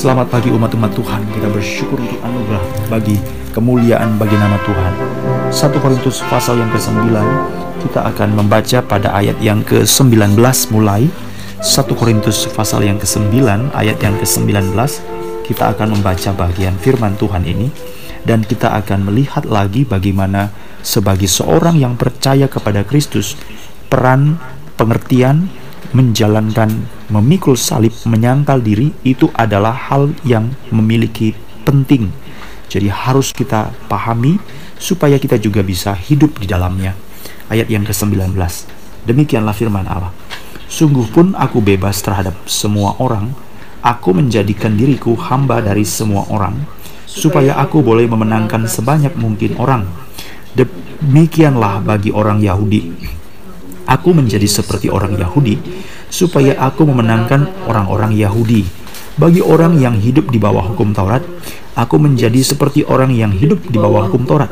Selamat pagi umat-umat Tuhan. Kita bersyukur untuk anugerah bagi kemuliaan bagi nama Tuhan. 1 Korintus pasal yang ke-9 kita akan membaca pada ayat yang ke-19 mulai 1 Korintus pasal yang ke-9 ayat yang ke-19 kita akan membaca bagian firman Tuhan ini dan kita akan melihat lagi bagaimana sebagai seorang yang percaya kepada Kristus peran pengertian menjalankan memikul salib menyangkal diri itu adalah hal yang memiliki penting. Jadi harus kita pahami supaya kita juga bisa hidup di dalamnya. Ayat yang ke-19. Demikianlah firman Allah. Sungguh pun aku bebas terhadap semua orang. Aku menjadikan diriku hamba dari semua orang supaya aku boleh memenangkan sebanyak mungkin orang. Demikianlah bagi orang Yahudi. Aku menjadi seperti orang Yahudi supaya aku memenangkan orang-orang Yahudi. Bagi orang yang hidup di bawah hukum Taurat, aku menjadi seperti orang yang hidup di bawah hukum Taurat.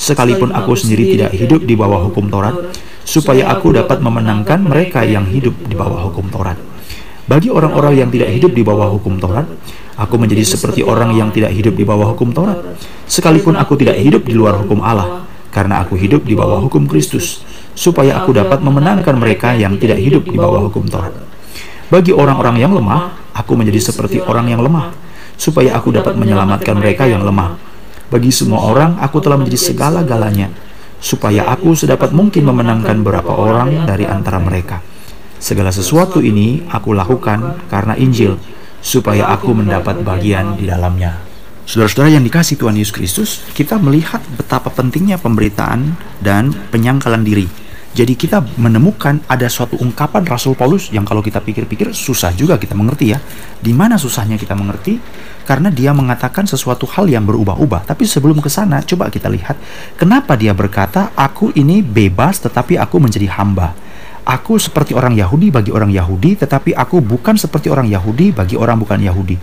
Sekalipun aku sendiri tidak hidup di bawah hukum Taurat, supaya aku dapat memenangkan mereka yang hidup di bawah hukum Taurat. Bagi orang-orang yang tidak hidup di bawah hukum Taurat, aku menjadi seperti orang yang tidak hidup di bawah hukum Taurat. Sekalipun aku tidak hidup di luar hukum Allah, karena aku hidup di bawah hukum Kristus supaya aku dapat memenangkan mereka yang tidak hidup di bawah hukum Taurat. Bagi orang-orang yang lemah, aku menjadi seperti orang yang lemah, supaya aku dapat menyelamatkan mereka yang lemah. Bagi semua orang, aku telah menjadi segala-galanya, supaya aku sedapat mungkin memenangkan beberapa orang dari antara mereka. Segala sesuatu ini aku lakukan karena Injil, supaya aku mendapat bagian di dalamnya. Saudara-saudara yang dikasih Tuhan Yesus Kristus, kita melihat betapa pentingnya pemberitaan dan penyangkalan diri. Jadi kita menemukan ada suatu ungkapan Rasul Paulus yang kalau kita pikir-pikir susah juga kita mengerti ya. Di mana susahnya kita mengerti? Karena dia mengatakan sesuatu hal yang berubah-ubah. Tapi sebelum ke sana, coba kita lihat kenapa dia berkata, "Aku ini bebas tetapi aku menjadi hamba." Aku seperti orang Yahudi bagi orang Yahudi, tetapi aku bukan seperti orang Yahudi bagi orang bukan Yahudi.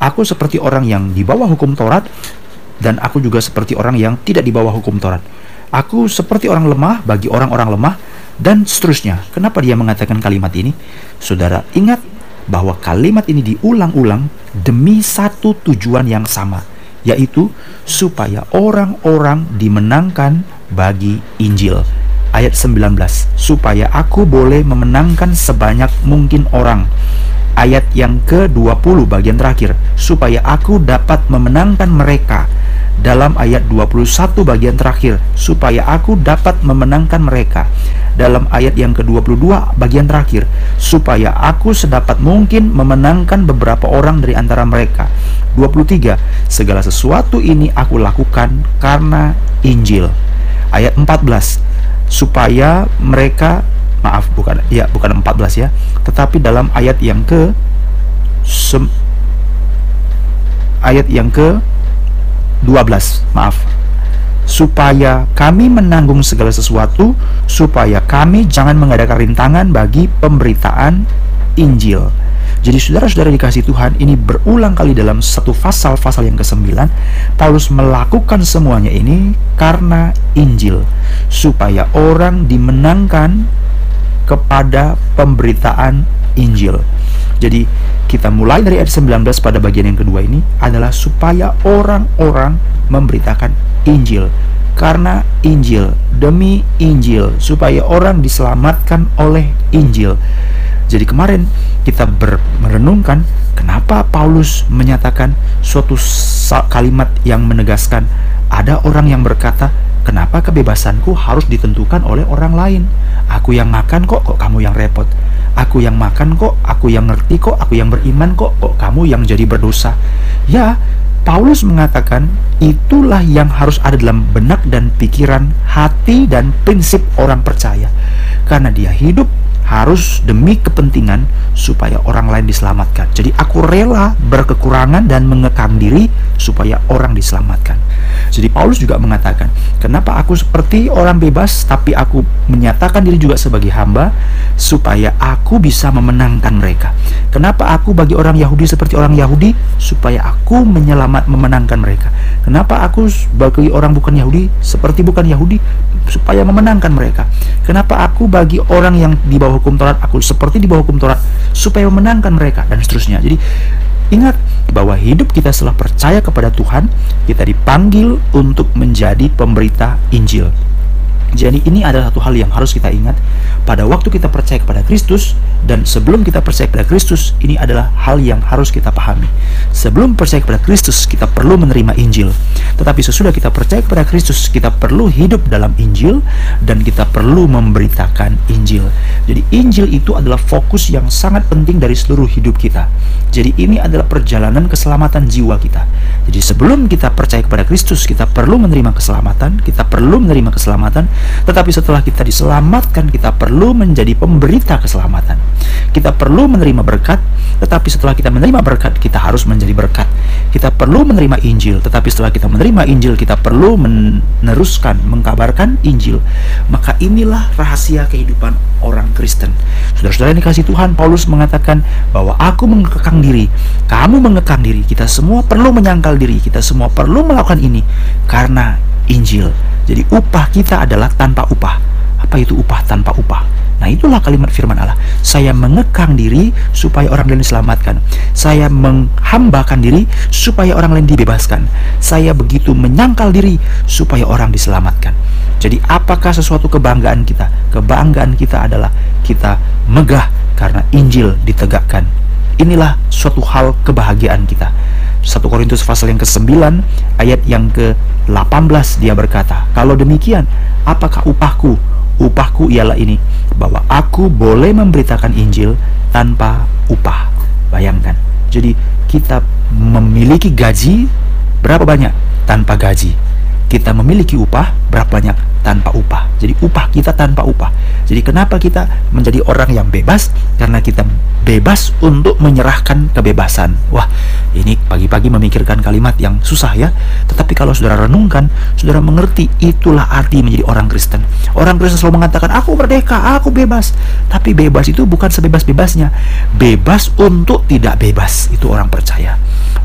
Aku seperti orang yang di bawah hukum Taurat dan aku juga seperti orang yang tidak di bawah hukum Taurat. Aku seperti orang lemah bagi orang-orang lemah dan seterusnya. Kenapa dia mengatakan kalimat ini? Saudara, ingat bahwa kalimat ini diulang-ulang demi satu tujuan yang sama, yaitu supaya orang-orang dimenangkan bagi Injil. Ayat 19, supaya aku boleh memenangkan sebanyak mungkin orang ayat yang ke-20 bagian terakhir. Supaya aku dapat memenangkan mereka. Dalam ayat 21 bagian terakhir. Supaya aku dapat memenangkan mereka. Dalam ayat yang ke-22 bagian terakhir. Supaya aku sedapat mungkin memenangkan beberapa orang dari antara mereka. 23 segala sesuatu ini aku lakukan karena Injil. Ayat 14 supaya mereka maaf bukan ya bukan 14 ya. Tetapi dalam ayat yang ke sem, ayat yang ke 12 maaf. Supaya kami menanggung segala sesuatu supaya kami jangan mengadakan rintangan bagi pemberitaan Injil. Jadi saudara-saudara dikasih Tuhan ini berulang kali dalam satu pasal-pasal yang ke-9 Paulus melakukan semuanya ini karena Injil. Supaya orang dimenangkan kepada pemberitaan Injil. Jadi kita mulai dari ayat 19 pada bagian yang kedua ini adalah supaya orang-orang memberitakan Injil. Karena Injil, demi Injil, supaya orang diselamatkan oleh Injil. Jadi kemarin kita merenungkan kenapa Paulus menyatakan suatu kalimat yang menegaskan ada orang yang berkata Kenapa kebebasanku harus ditentukan oleh orang lain? Aku yang makan kok, kok kamu yang repot. Aku yang makan kok, aku yang ngerti kok, aku yang beriman kok, kok kamu yang jadi berdosa. Ya, Paulus mengatakan itulah yang harus ada dalam benak dan pikiran, hati dan prinsip orang percaya. Karena dia hidup harus demi kepentingan supaya orang lain diselamatkan. Jadi aku rela berkekurangan dan mengekang diri supaya orang diselamatkan. Jadi Paulus juga mengatakan, kenapa aku seperti orang bebas tapi aku menyatakan diri juga sebagai hamba supaya aku bisa memenangkan mereka. Kenapa aku bagi orang Yahudi seperti orang Yahudi supaya aku menyelamat memenangkan mereka. Kenapa aku bagi orang bukan Yahudi seperti bukan Yahudi supaya memenangkan mereka. Kenapa aku bagi orang yang di bawah hukum Taurat, aku seperti di bawah hukum Taurat supaya memenangkan mereka dan seterusnya. Jadi Ingat bahwa hidup kita setelah percaya kepada Tuhan, kita dipanggil untuk menjadi pemberita Injil. Jadi ini adalah satu hal yang harus kita ingat pada waktu kita percaya kepada Kristus dan sebelum kita percaya kepada Kristus ini adalah hal yang harus kita pahami. Sebelum percaya kepada Kristus kita perlu menerima Injil. Tetapi sesudah kita percaya kepada Kristus kita perlu hidup dalam Injil dan kita perlu memberitakan Injil. Jadi Injil itu adalah fokus yang sangat penting dari seluruh hidup kita. Jadi ini adalah perjalanan keselamatan jiwa kita. Jadi sebelum kita percaya kepada Kristus kita perlu menerima keselamatan, kita perlu menerima keselamatan tetapi setelah kita diselamatkan, kita perlu menjadi pemberita keselamatan. Kita perlu menerima berkat, tetapi setelah kita menerima berkat, kita harus menjadi berkat. Kita perlu menerima Injil, tetapi setelah kita menerima Injil, kita perlu meneruskan, mengkabarkan Injil. Maka inilah rahasia kehidupan orang Kristen. Saudara-saudara yang dikasih Tuhan, Paulus mengatakan bahwa aku mengekang diri, kamu mengekang diri, kita semua perlu menyangkal diri, kita semua perlu melakukan ini karena Injil. Jadi upah kita adalah tanpa upah. Apa itu upah tanpa upah? Nah itulah kalimat firman Allah. Saya mengekang diri supaya orang lain diselamatkan. Saya menghambakan diri supaya orang lain dibebaskan. Saya begitu menyangkal diri supaya orang diselamatkan. Jadi apakah sesuatu kebanggaan kita? Kebanggaan kita adalah kita megah karena Injil ditegakkan. Inilah suatu hal kebahagiaan kita. 1 Korintus pasal yang ke-9 ayat yang ke-18 dia berkata, "Kalau demikian, apakah upahku? Upahku ialah ini, bahwa aku boleh memberitakan Injil tanpa upah." Bayangkan. Jadi kita memiliki gaji berapa banyak tanpa gaji. Kita memiliki upah berapa banyak tanpa upah. Jadi upah kita tanpa upah. Jadi kenapa kita menjadi orang yang bebas? Karena kita bebas untuk menyerahkan kebebasan. Wah, ini pagi-pagi memikirkan kalimat yang susah ya. Tetapi kalau saudara renungkan, saudara mengerti itulah arti menjadi orang Kristen. Orang Kristen selalu mengatakan, aku merdeka, aku bebas. Tapi bebas itu bukan sebebas-bebasnya. Bebas untuk tidak bebas. Itu orang percaya.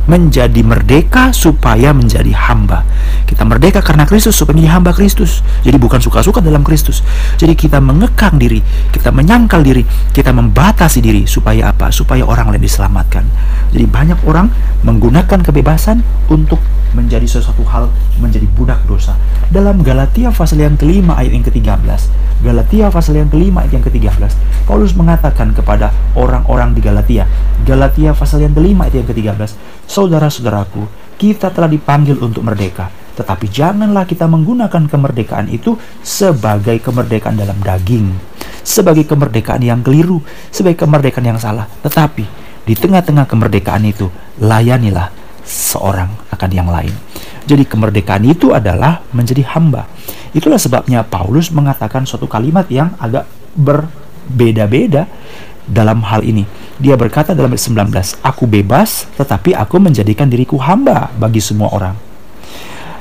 Menjadi merdeka supaya menjadi hamba. Kita merdeka karena Kristus supaya menjadi hamba Kristus. Jadi bukan suka-suka dalam Kristus. Jadi kita mengekang diri, kita menyangkal diri, kita membatasi diri supaya apa? Supaya orang lain diselamatkan. Jadi banyak orang menggunakan kebebasan untuk menjadi sesuatu hal menjadi budak dosa. Dalam Galatia pasal yang kelima ayat yang ke-13. Galatia pasal yang kelima ayat yang ke-13. Paulus mengatakan kepada orang-orang di Galatia. Galatia pasal yang kelima ayat yang ke-13. Saudara-saudaraku, kita telah dipanggil untuk merdeka. Tetapi janganlah kita menggunakan kemerdekaan itu sebagai kemerdekaan dalam daging sebagai kemerdekaan yang keliru, sebagai kemerdekaan yang salah. Tetapi di tengah-tengah kemerdekaan itu, layanilah seorang akan yang lain. Jadi kemerdekaan itu adalah menjadi hamba. Itulah sebabnya Paulus mengatakan suatu kalimat yang agak berbeda-beda dalam hal ini. Dia berkata dalam ayat 19, Aku bebas, tetapi aku menjadikan diriku hamba bagi semua orang.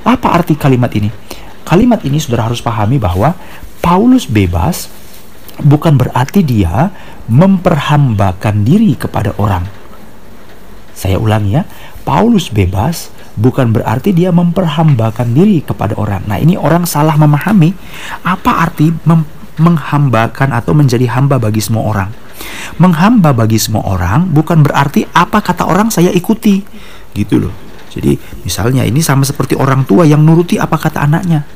Apa arti kalimat ini? Kalimat ini sudah harus pahami bahwa Paulus bebas bukan berarti dia memperhambakan diri kepada orang. Saya ulangi ya, Paulus bebas bukan berarti dia memperhambakan diri kepada orang. Nah, ini orang salah memahami apa arti menghambakan atau menjadi hamba bagi semua orang. Menghamba bagi semua orang bukan berarti apa kata orang saya ikuti. Gitu loh. Jadi, misalnya ini sama seperti orang tua yang nuruti apa kata anaknya.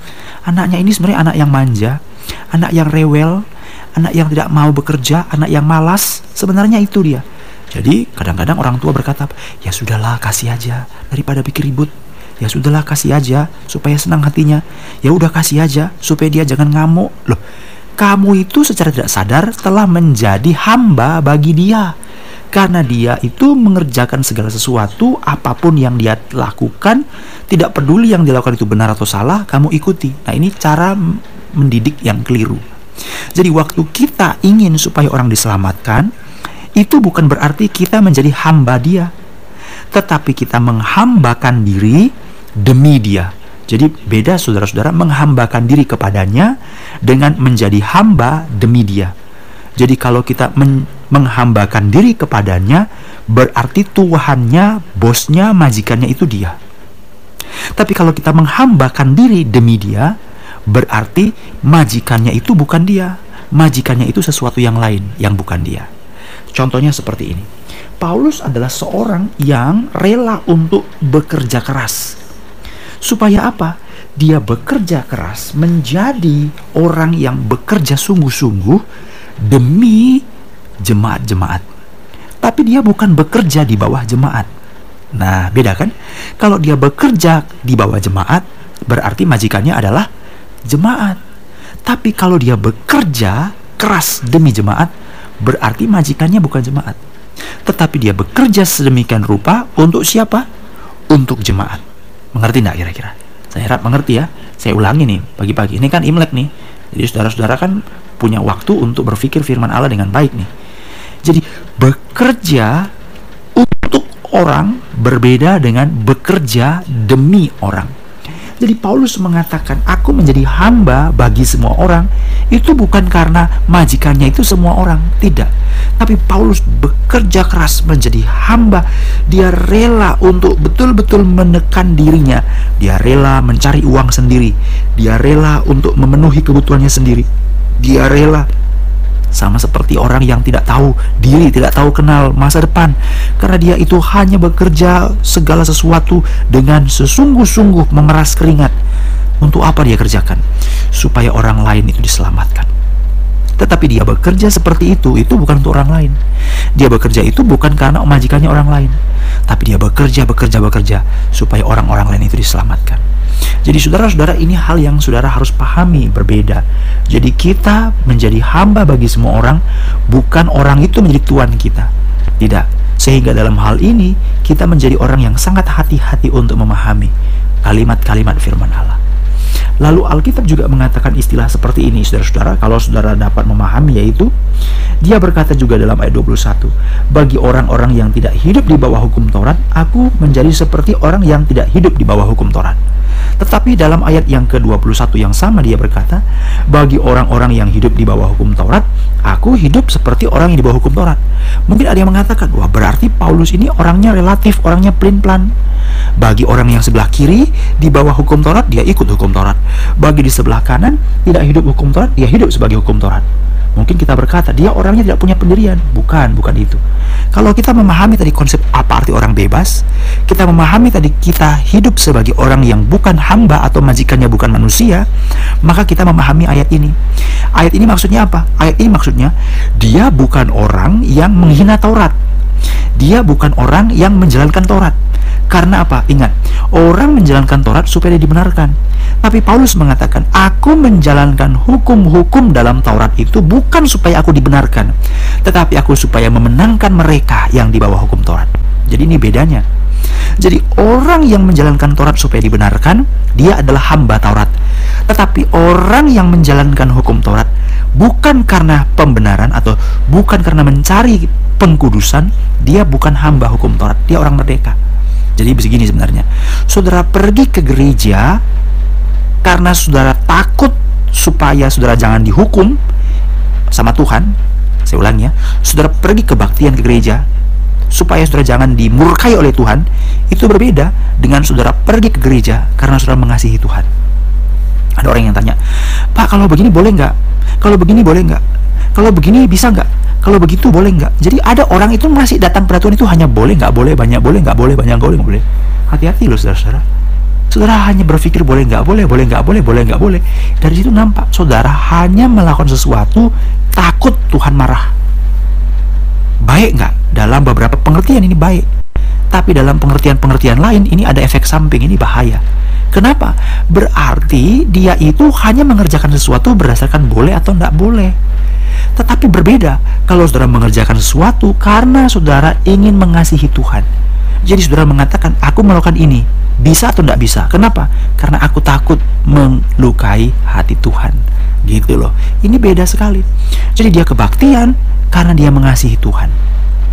Anaknya ini sebenarnya anak yang manja, anak yang rewel, anak yang tidak mau bekerja, anak yang malas, sebenarnya itu dia. Jadi kadang-kadang orang tua berkata, ya sudahlah kasih aja daripada pikir ribut. Ya sudahlah kasih aja supaya senang hatinya. Ya udah kasih aja supaya dia jangan ngamuk. Loh, kamu itu secara tidak sadar telah menjadi hamba bagi dia. Karena dia itu mengerjakan segala sesuatu apa pun yang dia lakukan, tidak peduli yang dilakukan itu benar atau salah, kamu ikuti. Nah, ini cara mendidik yang keliru. Jadi waktu kita ingin supaya orang diselamatkan, itu bukan berarti kita menjadi hamba dia, tetapi kita menghambakan diri demi dia. Jadi beda saudara-saudara menghambakan diri kepadanya dengan menjadi hamba demi dia. Jadi kalau kita men menghambakan diri kepadanya berarti Tuhannya, bosnya, majikannya itu dia. Tapi kalau kita menghambakan diri demi dia, berarti majikannya itu bukan dia. Majikannya itu sesuatu yang lain yang bukan dia. Contohnya seperti ini. Paulus adalah seorang yang rela untuk bekerja keras. Supaya apa? Dia bekerja keras menjadi orang yang bekerja sungguh-sungguh demi jemaat-jemaat. Tapi dia bukan bekerja di bawah jemaat. Nah, beda kan? Kalau dia bekerja di bawah jemaat, berarti majikannya adalah jemaat. Tapi kalau dia bekerja keras demi jemaat, berarti majikannya bukan jemaat. Tetapi dia bekerja sedemikian rupa untuk siapa? Untuk jemaat. Mengerti nggak kira-kira? Saya harap mengerti ya. Saya ulangi nih pagi-pagi. Ini kan Imlek nih. Jadi saudara-saudara kan punya waktu untuk berpikir firman Allah dengan baik nih. Jadi bekerja untuk orang berbeda dengan bekerja demi orang. Jadi Paulus mengatakan, "Aku menjadi hamba bagi semua orang." Itu bukan karena majikannya itu semua orang, tidak. Tapi Paulus bekerja keras menjadi hamba. Dia rela untuk betul-betul menekan dirinya. Dia rela mencari uang sendiri. Dia rela untuk memenuhi kebutuhannya sendiri. Dia rela sama seperti orang yang tidak tahu diri, tidak tahu kenal masa depan. Karena dia itu hanya bekerja segala sesuatu dengan sesungguh-sungguh memeras keringat. Untuk apa dia kerjakan? Supaya orang lain itu diselamatkan. Tetapi dia bekerja seperti itu, itu bukan untuk orang lain. Dia bekerja itu bukan karena majikannya orang lain. Tapi dia bekerja, bekerja, bekerja supaya orang-orang lain itu diselamatkan. Jadi saudara-saudara ini hal yang saudara harus pahami berbeda. Jadi kita menjadi hamba bagi semua orang, bukan orang itu menjadi tuan kita. Tidak. Sehingga dalam hal ini kita menjadi orang yang sangat hati-hati untuk memahami kalimat-kalimat firman Allah. Lalu Alkitab juga mengatakan istilah seperti ini, saudara-saudara. Kalau saudara dapat memahami, yaitu dia berkata juga dalam ayat 21, Bagi orang-orang yang tidak hidup di bawah hukum Taurat, aku menjadi seperti orang yang tidak hidup di bawah hukum Taurat. Tetapi dalam ayat yang ke-21 yang sama dia berkata, bagi orang-orang yang hidup di bawah hukum Taurat, aku hidup seperti orang yang di bawah hukum Taurat. Mungkin ada yang mengatakan, wah berarti Paulus ini orangnya relatif, orangnya pelin-pelan. Bagi orang yang sebelah kiri, di bawah hukum Taurat, dia ikut hukum Taurat. Bagi di sebelah kanan, tidak hidup hukum Taurat, dia hidup sebagai hukum Taurat. Mungkin kita berkata, dia orangnya tidak punya pendirian. Bukan, bukan itu. Kalau kita memahami tadi konsep apa arti orang bebas, kita memahami tadi kita hidup sebagai orang yang bukan hamba atau majikannya bukan manusia, maka kita memahami ayat ini. Ayat ini maksudnya apa? Ayat ini maksudnya, dia bukan orang yang menghina Taurat. Dia bukan orang yang menjalankan Taurat. Karena apa? Ingat, orang menjalankan Taurat supaya dia dibenarkan. Tapi Paulus mengatakan, aku menjalankan hukum-hukum dalam Taurat itu bukan supaya aku dibenarkan, tetapi aku supaya memenangkan mereka yang di bawah hukum Taurat. Jadi ini bedanya. Jadi orang yang menjalankan Taurat supaya dibenarkan, dia adalah hamba Taurat. Tetapi orang yang menjalankan hukum Taurat bukan karena pembenaran atau bukan karena mencari pengkudusan, dia bukan hamba hukum Taurat, dia orang merdeka. Jadi begini sebenarnya. Saudara pergi ke gereja karena saudara takut supaya saudara jangan dihukum sama Tuhan, saya ulangi ya, saudara pergi kebaktian ke gereja supaya saudara jangan dimurkai oleh Tuhan, itu berbeda dengan saudara pergi ke gereja karena saudara mengasihi Tuhan. Ada orang yang tanya, Pak kalau begini boleh nggak? Kalau begini boleh nggak? Kalau begini bisa nggak? Kalau begitu boleh nggak? Jadi ada orang itu masih datang pada Tuhan itu hanya boleh nggak boleh, banyak boleh nggak boleh, banyak boleh nggak boleh. Hati-hati loh saudara-saudara. Saudara hanya berpikir boleh nggak boleh, boleh nggak boleh, boleh nggak boleh. Dari situ nampak saudara hanya melakukan sesuatu takut Tuhan marah. Baik nggak? Dalam beberapa pengertian ini baik. Tapi dalam pengertian-pengertian lain ini ada efek samping, ini bahaya. Kenapa? Berarti dia itu hanya mengerjakan sesuatu berdasarkan boleh atau tidak boleh. Tetapi berbeda kalau saudara mengerjakan sesuatu karena saudara ingin mengasihi Tuhan. Jadi saudara mengatakan, aku melakukan ini bisa atau tidak bisa? Kenapa? Karena aku takut melukai hati Tuhan. Gitu loh. Ini beda sekali. Jadi dia kebaktian karena dia mengasihi Tuhan.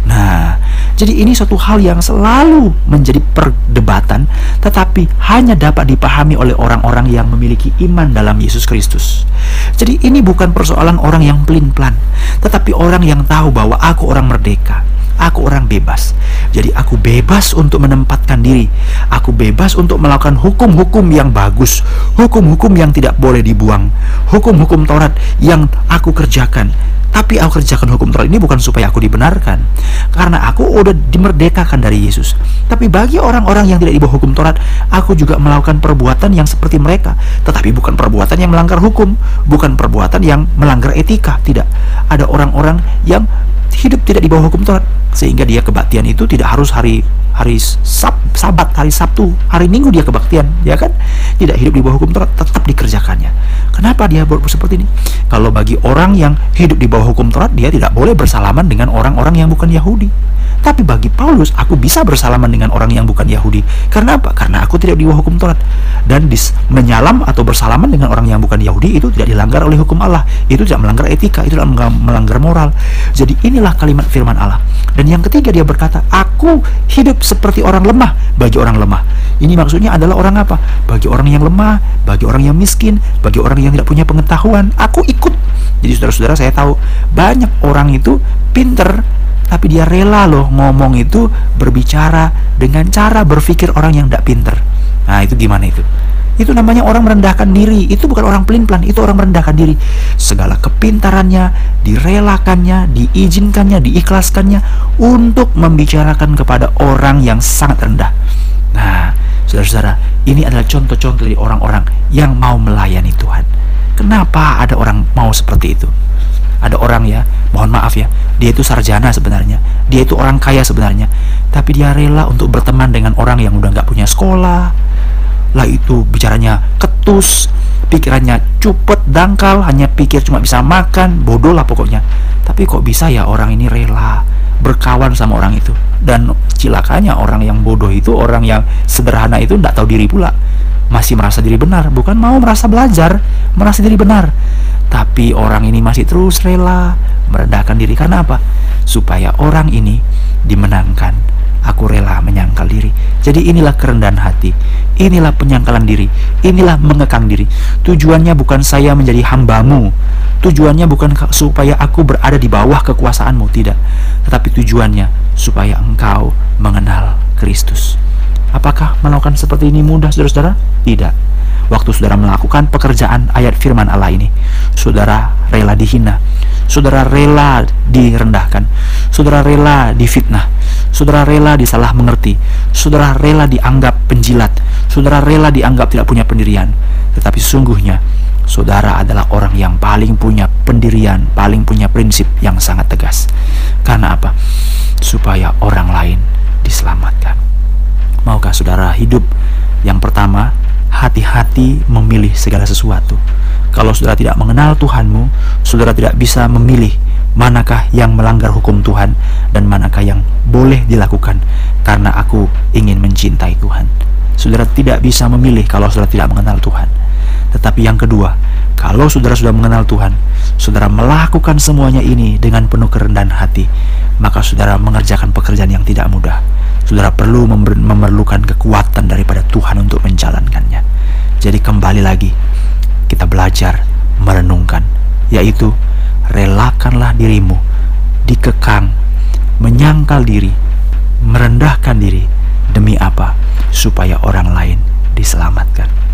Nah, jadi ini suatu hal yang selalu menjadi perdebatan, tetapi hanya dapat dipahami oleh orang-orang yang memiliki iman dalam Yesus Kristus. Jadi ini bukan persoalan orang yang pelin-pelan, tetapi orang yang tahu bahwa aku orang merdeka, aku orang bebas. Jadi aku bebas untuk menempatkan diri. Aku bebas untuk melakukan hukum-hukum yang bagus, hukum-hukum yang tidak boleh dibuang, hukum-hukum Taurat yang aku kerjakan. Tapi aku kerjakan hukum Taurat ini bukan supaya aku dibenarkan. Karena aku udah dimerdekakan dari Yesus. Tapi bagi orang-orang yang tidak di bawah hukum Taurat, aku juga melakukan perbuatan yang seperti mereka. Tetapi bukan perbuatan yang melanggar hukum. Bukan perbuatan yang melanggar etika. Tidak. Ada orang-orang yang hidup tidak di bawah hukum Taurat. Sehingga dia kebaktian itu tidak harus hari hari sab, sabat hari Sabtu hari Minggu dia kebaktian ya kan tidak hidup di bawah hukum Taurat tetap dikerjakannya kenapa dia seperti ini kalau bagi orang yang hidup di bawah hukum Taurat dia tidak boleh bersalaman dengan orang-orang yang bukan Yahudi tapi bagi Paulus, aku bisa bersalaman dengan orang yang bukan Yahudi. Karena apa? Karena aku tidak di bawah hukum Taurat. Dan dis, menyalam atau bersalaman dengan orang yang bukan Yahudi itu tidak dilanggar oleh hukum Allah. Itu tidak melanggar etika, itu tidak melanggar moral. Jadi inilah kalimat firman Allah. Dan yang ketiga dia berkata, aku hidup seperti orang lemah bagi orang lemah. Ini maksudnya adalah orang apa? Bagi orang yang lemah, bagi orang yang miskin, bagi orang yang tidak punya pengetahuan, aku ikut. Jadi saudara-saudara saya tahu banyak orang itu pinter tapi dia rela loh ngomong itu berbicara dengan cara berpikir orang yang tidak pinter nah itu gimana itu itu namanya orang merendahkan diri. Itu bukan orang pelin-pelan itu orang merendahkan diri. Segala kepintarannya direlakannya diizinkannya diikhlaskannya untuk membicarakan kepada orang yang sangat rendah. Nah saudara-saudara ini adalah contoh-contoh dari orang-orang yang mau melayani Tuhan. Kenapa ada orang mau seperti itu? Ada orang ya mohon maaf ya dia itu sarjana sebenarnya. Dia itu orang kaya sebenarnya. Tapi dia rela untuk berteman dengan orang yang udah nggak punya sekolah lah itu bicaranya ketus pikirannya cupet dangkal hanya pikir cuma bisa makan bodoh lah pokoknya tapi kok bisa ya orang ini rela berkawan sama orang itu dan cilakanya orang yang bodoh itu orang yang sederhana itu tidak tahu diri pula masih merasa diri benar bukan mau merasa belajar merasa diri benar tapi orang ini masih terus rela merendahkan diri karena apa? Supaya orang ini dimenangkan. Aku rela menyangkal diri. Jadi inilah kerendahan hati. Inilah penyangkalan diri. Inilah mengekang diri. Tujuannya bukan saya menjadi hambamu. Tujuannya bukan supaya aku berada di bawah kekuasaanmu. Tidak. Tetapi tujuannya supaya engkau mengenal Kristus. Apakah melakukan seperti ini mudah, saudara-saudara? Tidak waktu saudara melakukan pekerjaan ayat firman Allah ini. Saudara rela dihina, saudara rela direndahkan, saudara rela difitnah, saudara rela disalah mengerti, saudara rela dianggap penjilat, saudara rela dianggap tidak punya pendirian. Tetapi sungguhnya saudara adalah orang yang paling punya pendirian, paling punya prinsip yang sangat tegas. Karena apa? Supaya orang lain diselamatkan. Maukah saudara hidup yang pertama hati-hati memilih segala sesuatu. Kalau saudara tidak mengenal Tuhanmu, saudara tidak bisa memilih manakah yang melanggar hukum Tuhan dan manakah yang boleh dilakukan karena aku ingin mencintai Tuhan. Saudara tidak bisa memilih kalau saudara tidak mengenal Tuhan. Tetapi yang kedua, kalau saudara sudah mengenal Tuhan, saudara melakukan semuanya ini dengan penuh kerendahan hati, maka saudara mengerjakan pekerjaan yang tidak mudah saudara perlu memerlukan kekuatan daripada Tuhan untuk menjalankannya. Jadi kembali lagi kita belajar merenungkan yaitu relakanlah dirimu dikekang, menyangkal diri, merendahkan diri demi apa? Supaya orang lain diselamatkan.